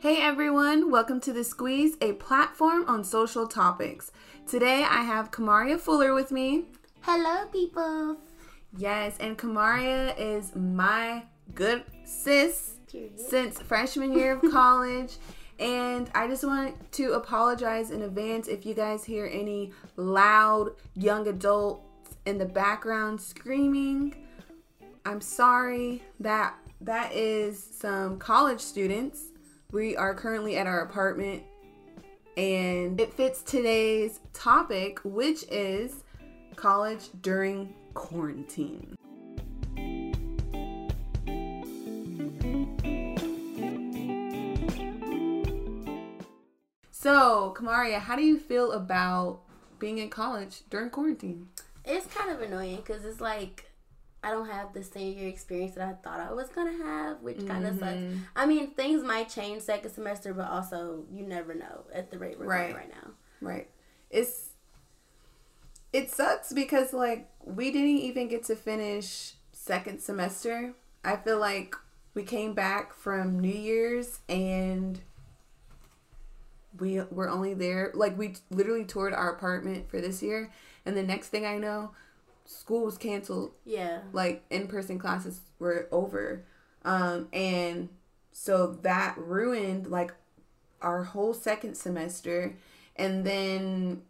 Hey everyone, welcome to The Squeeze, a platform on social topics. Today I have Kamaria Fuller with me. Hello, people. Yes, and Kamaria is my good sis since freshman year of college. And I just want to apologize in advance if you guys hear any loud young adults in the background screaming. I'm sorry that that is some college students. We are currently at our apartment and it fits today's topic, which is college during quarantine. So, Kamaria, how do you feel about being in college during quarantine? It's kind of annoying because it's like I don't have the same year experience that I thought I was gonna have, which kind of sucks. Mhm. I mean, things might change second semester, but also you never know at the rate we're Right. going right now. Right. It's it sucks because like we didn't even get to finish second semester. I feel like we came back from New Year's and we were only there like we literally toured our apartment for this year and the next thing I know school was canceled. Yeah, like in-person classes were over. Um and so that ruined like our whole second semester. And then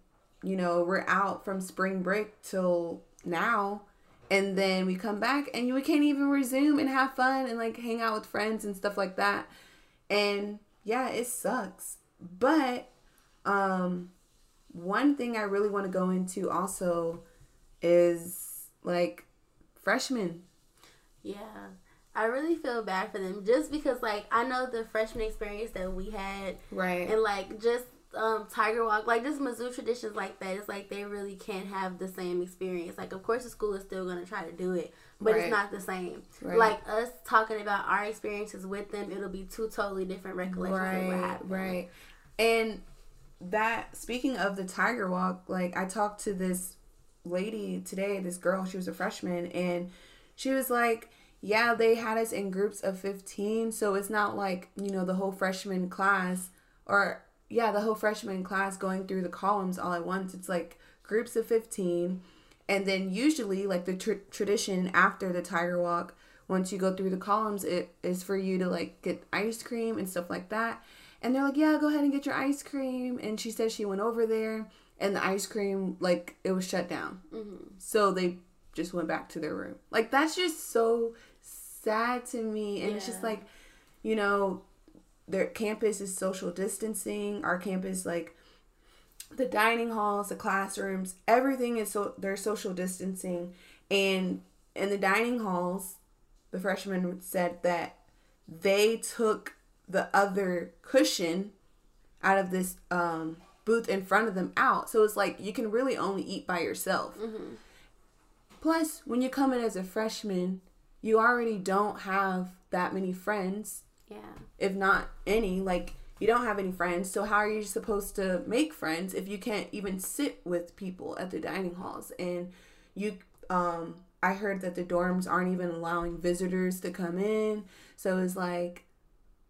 you know we're out from spring break till now. And then we come back and we can't even resume and have fun and like hang out with friends and stuff like that. And yeah it sucks. But um one thing i really want to go into also is like freshmen yeah. I really feel bad for them just because, like, I know the freshman experience that we had, right and like just um Tiger Walk, like just Mizzou traditions like that. It's like they really can't have the same experience. Like, of course, the school is still gonna try to do it, but Right. it's not the same. Right. Like us talking about our experiences with them, it'll be two totally different recollections of what right happened. right and that speaking of the tiger walk like i talked to this lady today this girl she was a freshman and she was like yeah they had us in groups of 15 so it's not like you know the whole freshman class or yeah the whole freshman class going through the columns all at once. It's like groups of 15 and then usually like the tr- tradition after the tiger walk once you go through the columns it is for you to like get ice cream and stuff like that. And they're like yeah go ahead and get your ice cream. And she said she went over there and the ice cream like it was shut down. Mm-hmm. so they just went back to their room. Like that's just so sad to me. And it's just like you know their campus is social distancing. Our campus like the dining halls the classrooms everything is so they're social distancing. And in the dining halls the freshmen said that they took the other cushion out of this um, booth in front of them out. So it's like you can really only eat by yourself. Mm-hmm. plus when you come in as a freshman you already don't have that many friends. Yeah. if not any like you don't have any friends. So how are you supposed to make friends if you can't even sit with people at the dining halls? And you um i heard that the dorms aren't even allowing visitors to come in. So it's like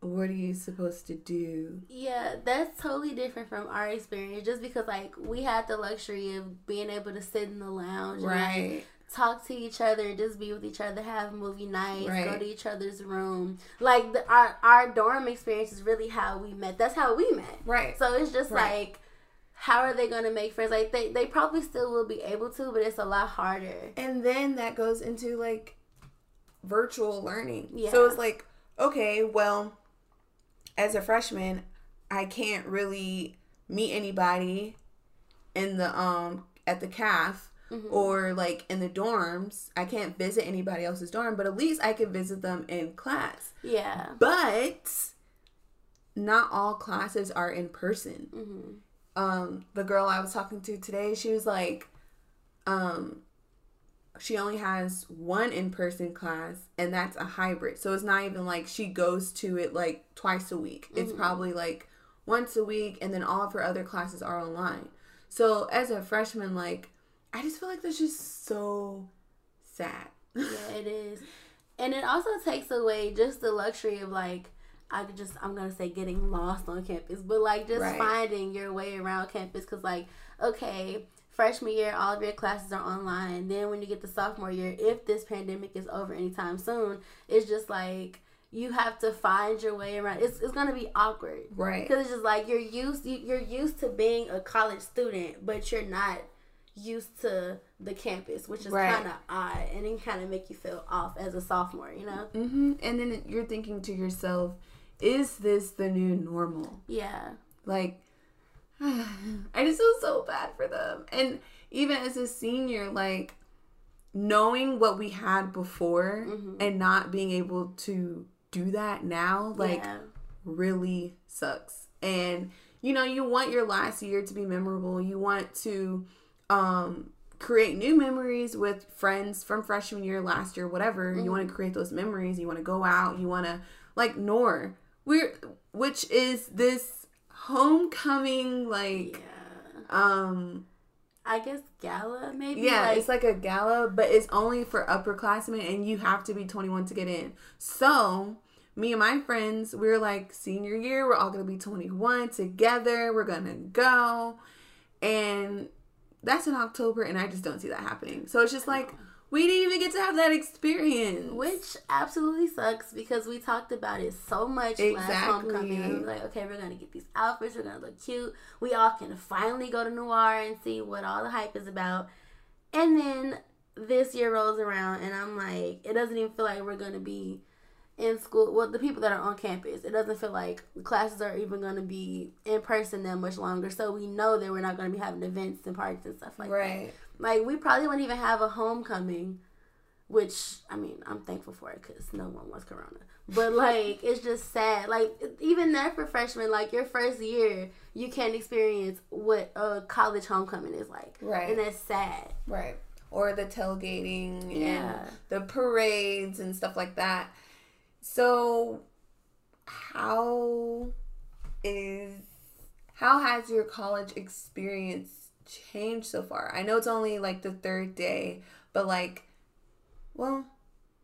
what are you supposed to do Yeah, that's totally different from our experience. Just because like we had the luxury of being able to sit in the lounge, and, like, right talk to each other, just be with each other, have movie nights, go to each other's room. Like the, our our dorm experience is really how we met. That's how we met. right So it's just Right. like, how are they gonna make friends? Like they they probably still will be able to, but it's a lot harder. and then that goes into like virtual learning Yeah. so it's like okay well as a freshman i can't really meet anybody in the um at the caf Mhm. or like in the dorms i can't visit anybody else's dorm but at least i can visit them in class Yeah. but not all classes are in person hmm um the girl I was talking to today, she was like um she only has one in-person class and that's a hybrid. So it's not even like she goes to it like twice a week. It's Mhm. probably like once a week and then all of her other classes are online. So as a freshman like I just feel like that's just so sad. Yeah, it is. And it also takes away just the luxury of like I could just I'm gonna say getting lost on campus, but like just Right. finding your way around campus. Cause like okay, freshman year all of your classes are online. Then when you get to sophomore year, if this pandemic is over anytime soon, it's just like you have to find your way around. It's it's gonna be awkward. Right. Because it's just like you're used you, you're used to being a college student, but you're not used to the campus, which is Right. kind of odd, and it kind of make you feel off as a sophomore. You know? hmm And then you're thinking to yourself, is this the new normal? Yeah. Like, I just feel so bad for them. And even as a senior, like, knowing what we had before Mhm. and not being able to do that now, like, yeah. really sucks. And you know, you want your last year to be memorable. You want to um create new memories with friends from freshman year, last year, whatever. You want to create those memories. You want to go out. You want to like Noir. We're which is this homecoming like Yeah. um I guess gala maybe. yeah, Like, it's like a gala, but it's only for upperclassmen, and you have to be 21 to get in. So, me and my friends, we are like, senior year, we're all gonna be 21 together. We're gonna go, and that's in October, and I just don't see that happening. So it's just like we didn't even get to have that experience. which absolutely sucks because we talked about it so much last Exactly. homecoming. And we like, okay, we're gonna get these outfits. We're gonna look cute. We all can finally go to Noir and see what all the hype is about. And then this year rolls around, and I'm like, it doesn't even feel like we're gonna be in school. Well, the people that are on campus, it doesn't feel like classes are even gonna be in person that much longer. So we know that we're not gonna be having events and parties and stuff like that. right? Like we probably wouldn't even have a homecoming, which I mean I'm thankful for it because no one wants Corona. But like it's just sad. Like even there for freshmen, like your first year, you can't experience what a college homecoming is like, Right. and that's sad. Right. Or the tailgating Yeah. and the parades and stuff like that. So how is how has your college experience changed so far? I know it's only like the third day, but like well,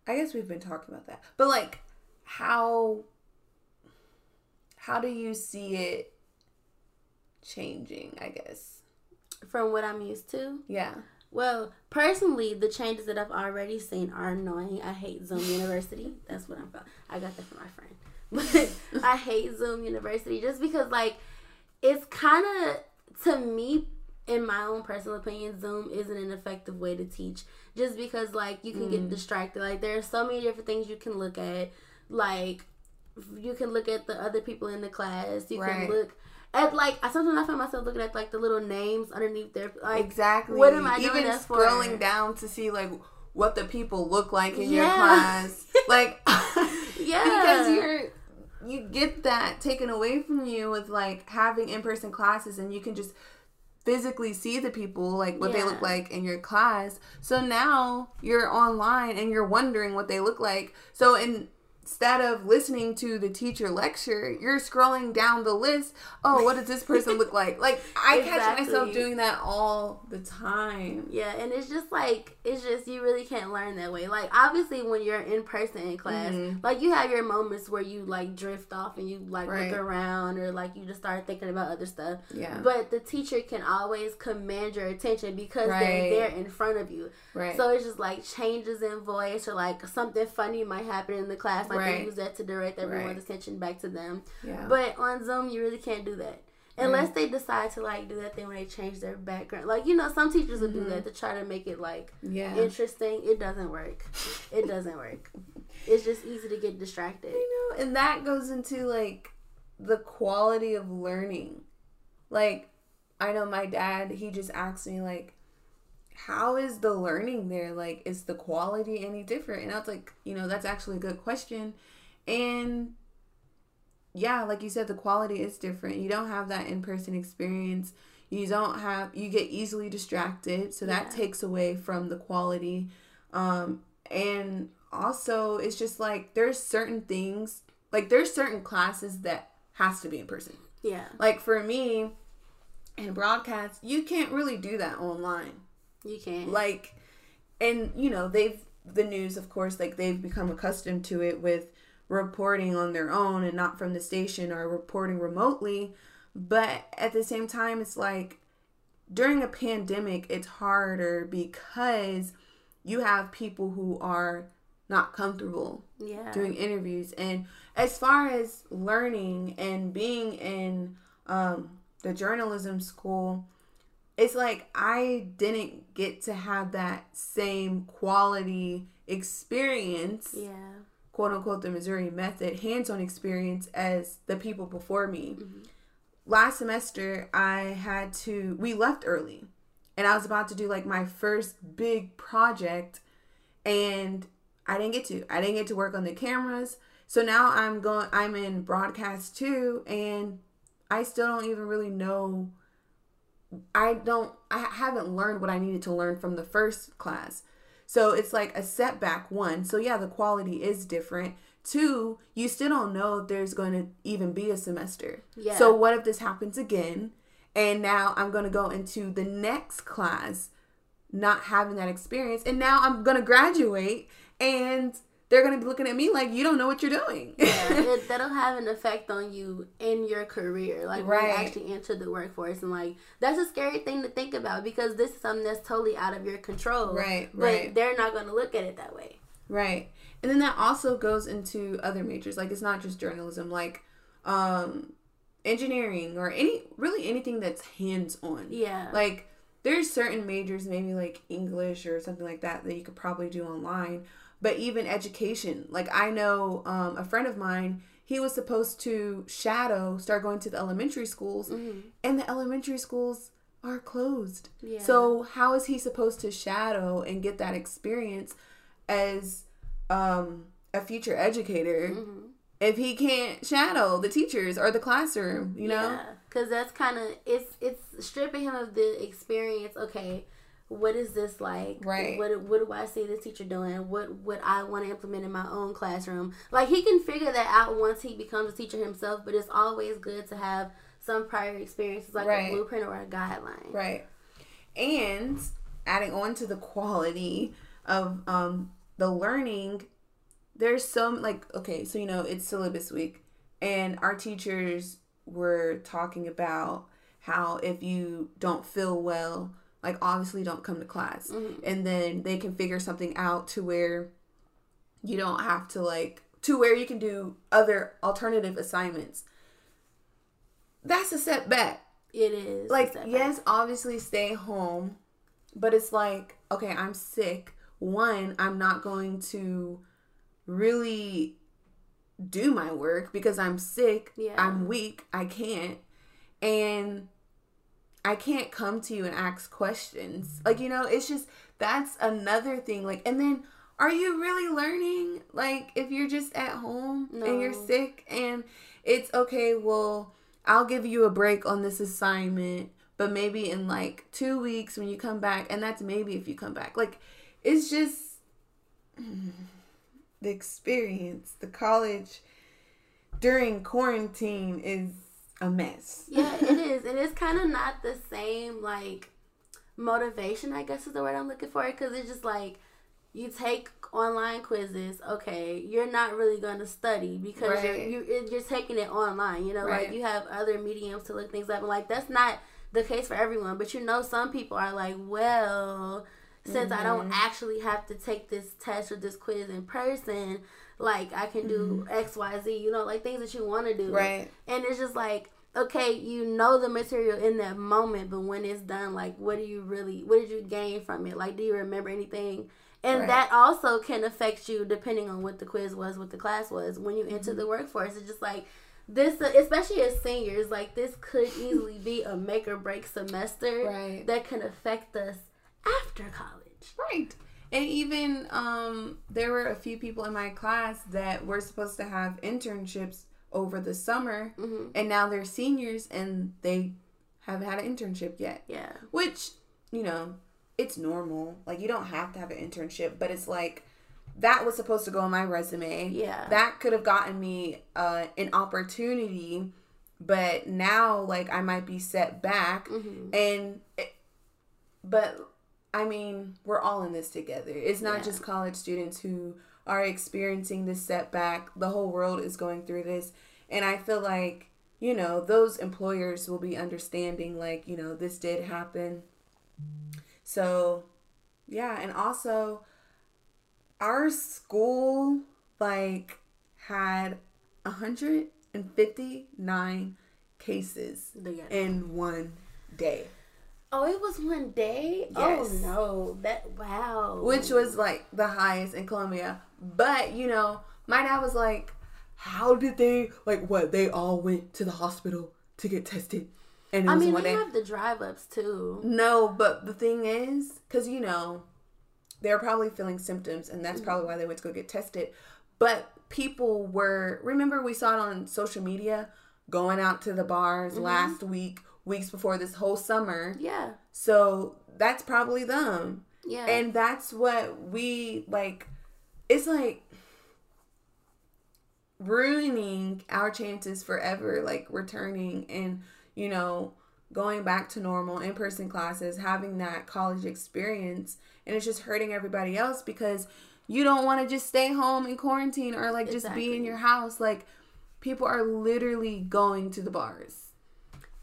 I guess we've been talking about that. But like how how do you see it changing, I guess? From what I'm used to, Yeah. Well, personally, the changes that I've already seen are annoying. I hate Zoom University. That's what I'm about. I got that from my friend. But I hate Zoom University just because, like, it's kind of, to me, in my own personal opinion, Zoom isn't an effective way to teach. Just because, like, you can get mm. distracted. Like, there are so many different things you can look at. Like, you can look at the other people in the class. You Right. can look at, like, I sometimes I find myself looking at, like, the little names underneath their, like, Exactly. what am I doing Even that for? scrolling down to see like what the people look like in your class, like Yeah. because you're you get that taken away from you with like having in person classes, and you can just physically see the people like what they look like in your class. So now you're online and you're wondering what they look like. So in Instead of listening to the teacher lecture, you're scrolling down the list. Oh, what does this person look like? Like I catch myself doing that all the time. Yeah, and it's just like it's just you really can't learn that way. Like obviously when you're in person in class, Mhm. like you have your moments where you like drift off and you like Right. look around or like you just start thinking about other stuff. Yeah. But the teacher can always command your attention because Right. they're there in front of you. right. So it's just like changes in voice or like something funny might happen in the class. Like Right. they use that to direct everyone's Right. attention back to them. yeah. But on Zoom, you really can't do that. Unless they decide to like do that thing when they change their background. Like, you know, some teachers will do mm-hmm. that to try to make it like yeah. interesting. It doesn't work. It doesn't work. It's just easy to get distracted. You know, and that goes into like the quality of learning. Like, I know my dad, he just asked me, like, how is the learning there? Like, is the quality any different? And I was like, you know, that's actually a good question. And yeah, like you said, the quality is different. You don't have that in person experience. You don't have, you get easily distracted. So that Yeah. takes away from the quality. Um, and also, it's just like there's certain things, like there's certain classes that has to be in person. Yeah. Like for me, in broadcast, you can't really do that online You can't. like and you know they've the news of course like they've become accustomed to it with reporting on their own and not from the station or reporting remotely. But at the same time, it's like during a pandemic, it's harder because you have people who are not comfortable Yeah. doing interviews. And as far as learning and being in um, the journalism school, it's like I didn't get to have that same quality experience, yeah. quote unquote, the Missouri method, hands on experience as the people before me. Mm-hmm. Last semester, I had to, we left early and I was about to do like my first big project and I didn't get to. I didn't get to work on the cameras. So now I'm going I'm in broadcast too and I still don't even really know I don't I haven't learned what I needed to learn from the first class. So it's like a setback one. So yeah, the quality is different. Two, you still don't know if there's going to even be a semester. Yeah. So what if this happens again and now I'm going to go into the next class not having that experience and now I'm going to graduate and they're going to be looking at me like you don't know what you're doing. yeah, it, that'll have an effect on you in your career, like when you Right. actually enter the workforce, and like that's a scary thing to think about because this is something that's totally out of your control. Right, but right. they're not going to look at it that way. Right. And then that also goes into other majors. Like it's not just journalism, like um engineering or any really anything that's hands on. Yeah, Like there's certain majors, maybe like English or something like that that you could probably do online. But even education. Like I know um a friend of mine, he was supposed to shadow, start going to the elementary schools, and the elementary schools are closed. yeah. So how is he supposed to shadow and get that experience as um, a future educator Mm-hmm. if he can't shadow the teachers or the classroom? You know, because that's kind of it's it's stripping him of the experience. Okay, what is this like? Right. What what do I see this teacher doing? What would I want to implement in my own classroom? Like he can figure that out once he becomes a teacher himself. But it's always good to have some prior experiences, like Right. a blueprint or a guideline. right? And adding on to the quality of um, the learning, there's some like okay, so you know it's syllabus week, and our teachers were talking about how if you don't feel well, like obviously don't come to class, mm-hmm. and then they can figure something out to where you don't have to like to where you can do other alternative assignments. That's a setback. It is like yes obviously stay home but it's like okay i'm sick. One i'm not going to really do my work because i'm sick. Yeah. i'm weak. I can't. And i can't come to you and ask questions. Like you know it's just that's another thing like and then are you really learning? Like if you're just at home and you're sick and it's okay well i'll give you a break on this assignment but maybe in like two weeks when you come back and that's maybe if you come back. Like it's just the experience the college during quarantine is a mess yeah, it is, and it's kind of not the same like motivation. I guess is the word I'm looking for because it's just like you take online quizzes. Okay, you're not really going to study because Right. you're you, you're taking it online. You know, Right. like you have other mediums to look things up, and like that's not the case for everyone. But you know, some people are like, well. Since I Mm-hmm. don't actually have to take this test or this quiz in person, like I can do X, Y, Z, you know, like things that you want to do. Mm-hmm. right And it's just like, okay, you know the material in that moment, but when it's done, like, what do you really, what did you gain from it? Like, do you remember anything? And Right. that also can affect you depending on what the quiz was, what the class was. When you enter Mm-hmm. the workforce, it's just like, this, especially as seniors, like, this could easily be a make or break semester Right. that can affect us after college. Right. And even um there were a few people in my class that were supposed to have internships over the summer hmm and now they're seniors and they haven't had an internship yet. Yeah. Which, you know, it's normal. Like you don't have to have an internship, but it's like that was supposed to go on my resume. Yeah. That could have gotten me uh an opportunity, but now like I might be set back hmm and it, but i mean we're all in this together it's not Yeah. just college students who are experiencing this setback. The whole world is going through this. And I feel like, you know, those employers will be understanding, like, you know, this did happen. So, yeah. And also, our school, like, had 159 cases in one day. Oh, it was one day. Yes. Oh no, that wow. Which was like the highest in Columbia. but you know, my dad was like, "How did they like what? They all went to the hospital to get tested." And I mean, they day. have the drive ups too. No, but the thing is, because you know, they're probably feeling symptoms, and that's mm-hmm. probably why they went to go get tested. But people were remember we saw it on social media going out to the bars mm-hmm. last week weeks before this whole summer. Yeah. So that's probably them. Yeah. And that's what we like it's like ruining our chances forever like returning and you know going back to normal in-person classes having that college experience and it's just hurting everybody else because you don't want to just stay home in quarantine or like just be in your house like people are literally going to the bars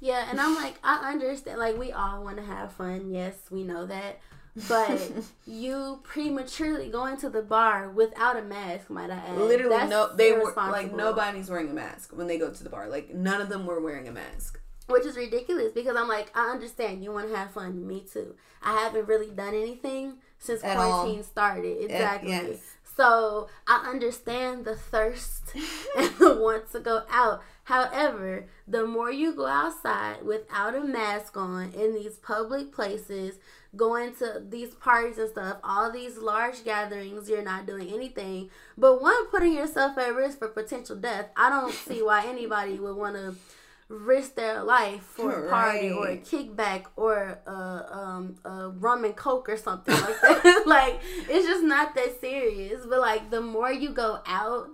yeah, and I'm like, I understand. Like, we all want to have fun. Yes, we know that. But you prematurely going to the bar without a mask, might I add? Literally, That's no, they were like nobody's wearing a mask when they go to the bar. Like, none of them were wearing a mask. Which is ridiculous because I'm like, I understand you want to have fun. Me too. I haven't really done anything since At quarantine all. started. Exactly. At, yes. So I understand the thirst and the want to go out. However, the more you go outside without a mask on in these public places, going to these parties and stuff, all these large gatherings, you're not doing anything. But one, putting yourself at risk for potential death. I don't see why anybody would want to risk their life for a party right. or a kickback or a, um, a rum and coke or something like that. like it's just not that serious. But like the more you go out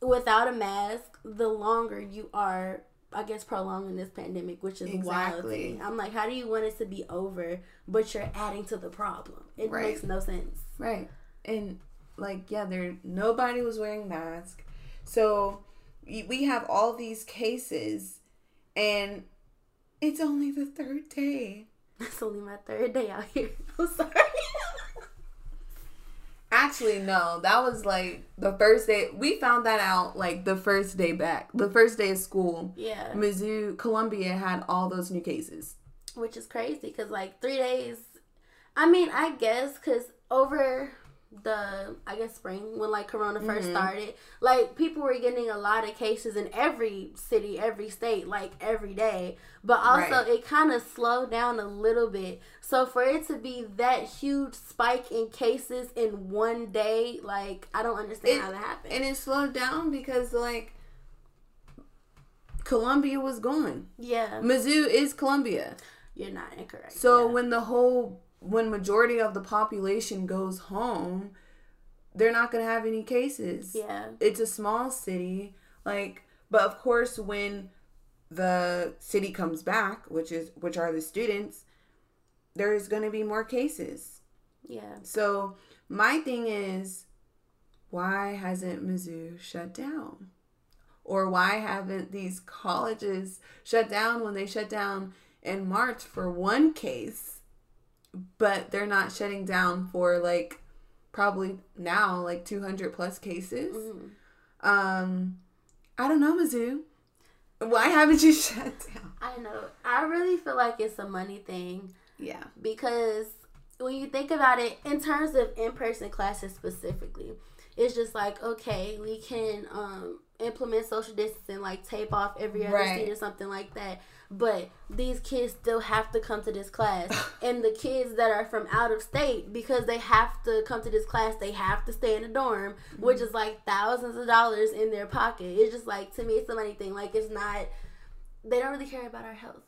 without a mask, the longer you are. I guess prolonging this pandemic, which is exactly. wild. I'm like, how do you want it to be over, but you're adding to the problem? It right. makes no sense. Right. And like, yeah, there nobody was wearing masks, so we have all these cases and it's only the third day. It's only my third day out here. I'm sorry. Actually, no. That was like the first day. We found that out like the first day back. The first day of school. Yeah. Mizzou, Columbia had all those new cases. Which is crazy because like three days. I mean, I guess because over the I guess spring when like Corona 1st mm-hmm. started, like people were getting a lot of cases in every city, every state, like every day. But also right. it kind of slowed down a little bit. So for it to be that huge spike in cases in one day, like I don't understand it, how that happened. And it slowed down because like Columbia was gone. Yeah. Mizzou is Columbia. You're not incorrect. So yeah. when the whole when majority of the population goes home, they're not going to have any cases. Yeah. It's a small city like but of course when the city comes back, which is which are the students, there's going to be more cases. Yeah. So my thing is why hasn't Mizzou shut down? Or why haven't these colleges shut down when they shut down in March for one case? But they're not shutting down for like probably now like 200 plus cases. Mm-hmm. Um, I don't know, Mizzou. Why haven't you shut down? I know. I really feel like it's a money thing. Yeah. Because when you think about it, in terms of in person classes specifically, it's just like, okay, we can um, implement social distancing, like tape off every other right. seat or something like that but these kids still have to come to this class. And the kids that are from out of state because they have to come to this class they have to stay in a dorm mm-hmm. which is like thousands of dollars in their pocket. It's just like to me it's a money thing. Like it's not they don't really care about our health.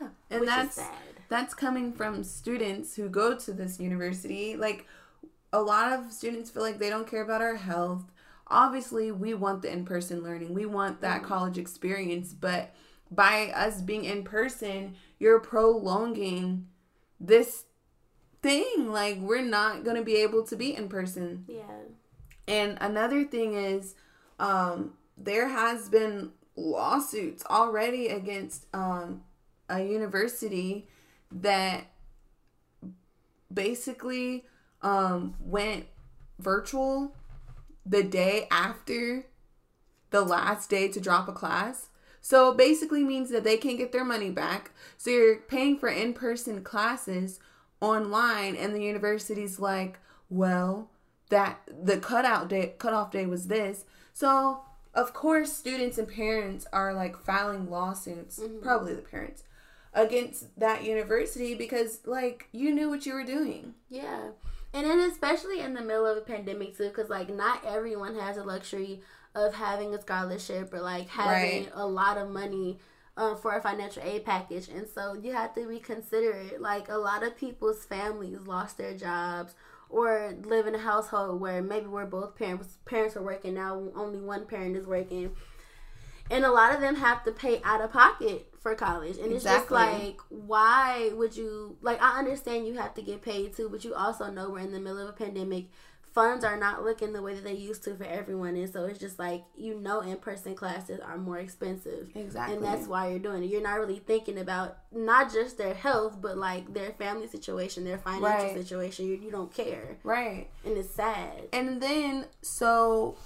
Yeah. And that's that's coming from students who go to this university. Like a lot of students feel like they don't care about our health. Obviously we want the in-person learning. We want that mm-hmm. college experience but by us being in person, you're prolonging this thing. Like we're not gonna be able to be in person. Yeah. And another thing is, um, there has been lawsuits already against um, a university that basically um, went virtual the day after the last day to drop a class. So basically means that they can't get their money back. So you're paying for in person classes online, and the university's like, well, that the cutout day cutoff day was this. So of course students and parents are like filing lawsuits, mm-hmm. probably the parents, against that university because like you knew what you were doing. Yeah. And then especially in the middle of a pandemic too, because like not everyone has the luxury of having a scholarship or like having right. a lot of money um, for a financial aid package. And so you have to reconsider it. Like a lot of people's families lost their jobs or live in a household where maybe where both parents parents are working now only one parent is working and a lot of them have to pay out of pocket for college and exactly. it's just like why would you like i understand you have to get paid too but you also know we're in the middle of a pandemic funds are not looking the way that they used to for everyone and so it's just like you know in-person classes are more expensive. Exactly. and that's why you're doing it. You're not really thinking about not just their health but like their family situation their financial right. situation. You, you don't care. Right. And it's sad. And then so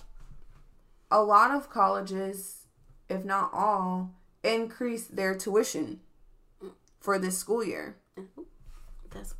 a lot of colleges if not all increase their tuition mm. for this school year. Mm-hmm. That's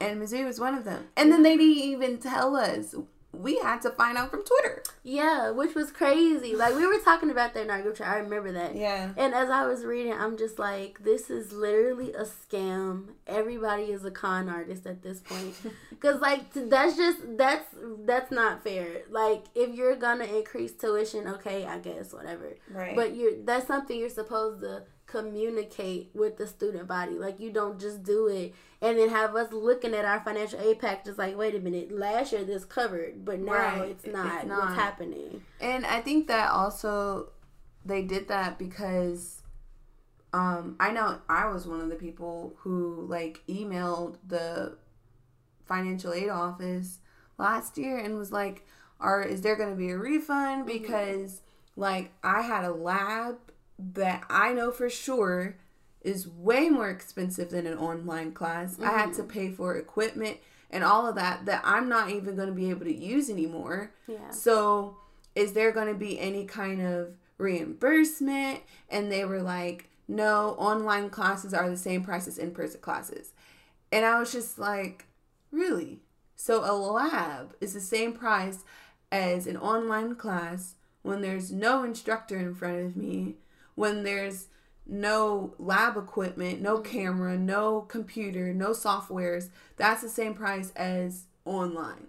and Mizzou was one of them. And then they didn't even tell us. We had to find out from Twitter. Yeah, which was crazy. Like we were talking about that in our group chat. I remember that. Yeah. And as I was reading, I'm just like, this is literally a scam. Everybody is a con artist at this point. Cause like that's just that's that's not fair. Like if you're gonna increase tuition, okay, I guess whatever. Right. But you're that's something you're supposed to communicate with the student body. Like you don't just do it and then have us looking at our financial aid packages like, wait a minute, last year this covered, but now right. it's, not. it's not. What's happening? And I think that also they did that because um I know I was one of the people who like emailed the financial aid office last year and was like, "Are is there going to be a refund?" Mm-hmm. Because mm-hmm. like I had a lab that I know for sure is way more expensive than an online class. Mm-hmm. I had to mm-hmm. pay for equipment and all of that that I'm not even going to be able to use anymore. Yeah. So, is there going to be any kind of reimbursement? And they were like, no, online classes are the same price as in person classes. And I was just like, really? So, a lab is the same price as an online class when there's no instructor in front of me, when there's no lab equipment, no camera, no computer, no softwares, that's the same price as online.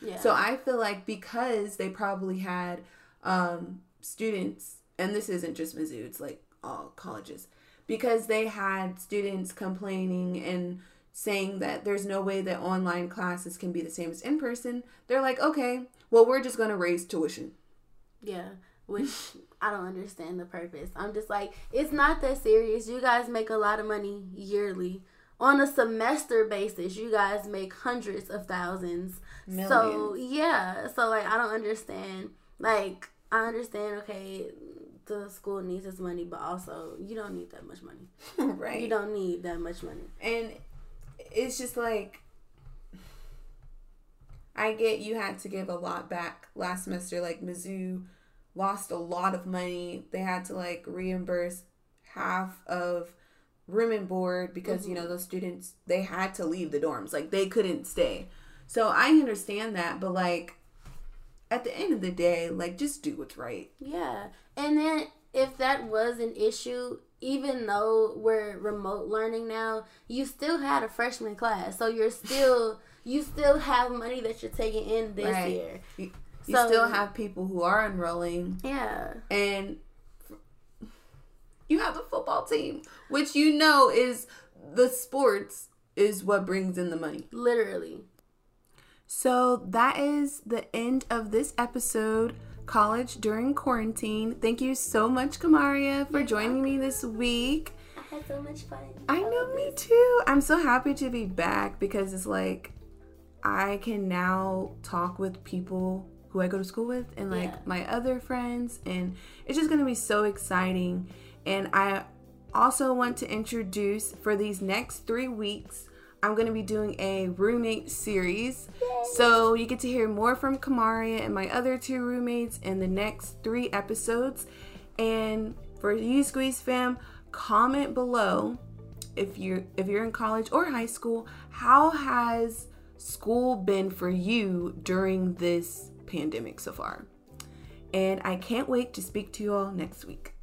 Yeah. So I feel like because they probably had um, students, and this isn't just Mizzou, it's like all colleges, because they had students complaining and saying that there's no way that online classes can be the same as in person, they're like, okay, well, we're just going to raise tuition. Yeah, which I don't understand the purpose. I'm just like, it's not that serious. You guys make a lot of money yearly. On a semester basis, you guys make hundreds of thousands. Millions. So, yeah. So, like, I don't understand. Like, I understand, okay, the school needs this money, but also, you don't need that much money. right. You don't need that much money. And it's just like, I get you had to give a lot back last semester, like Mizzou lost a lot of money. They had to like reimburse half of room and board because mm-hmm. you know mm-hmm. those students they had to leave the dorms like they couldn't stay so i understand that but like at the end of the day like just do what's right yeah and then if that was an issue even though we're remote learning now you still had a freshman class so you're still you still have money that you're taking in this right. year you so, still have people who are enrolling. Yeah. And you have the football team, which you know is the sports is what brings in the money. Literally. So that is the end of this episode, College During Quarantine. Thank you so much, Kamaria, for You're joining welcome. me this week. I had so much fun. I know, me too. I'm so happy to be back because it's like I can now talk with people who I go to school with and like Yeah. my other friends and it's just going to be so exciting and I also want to introduce for these next 3 weeks I'm going to be doing a roommate series. So you get to hear more from Kamaria and my other two roommates in the next 3 episodes and for you squeeze fam comment below if you're if you're in college or high school how has school been for you during this pandemic so far. And i can't wait to speak to you all next week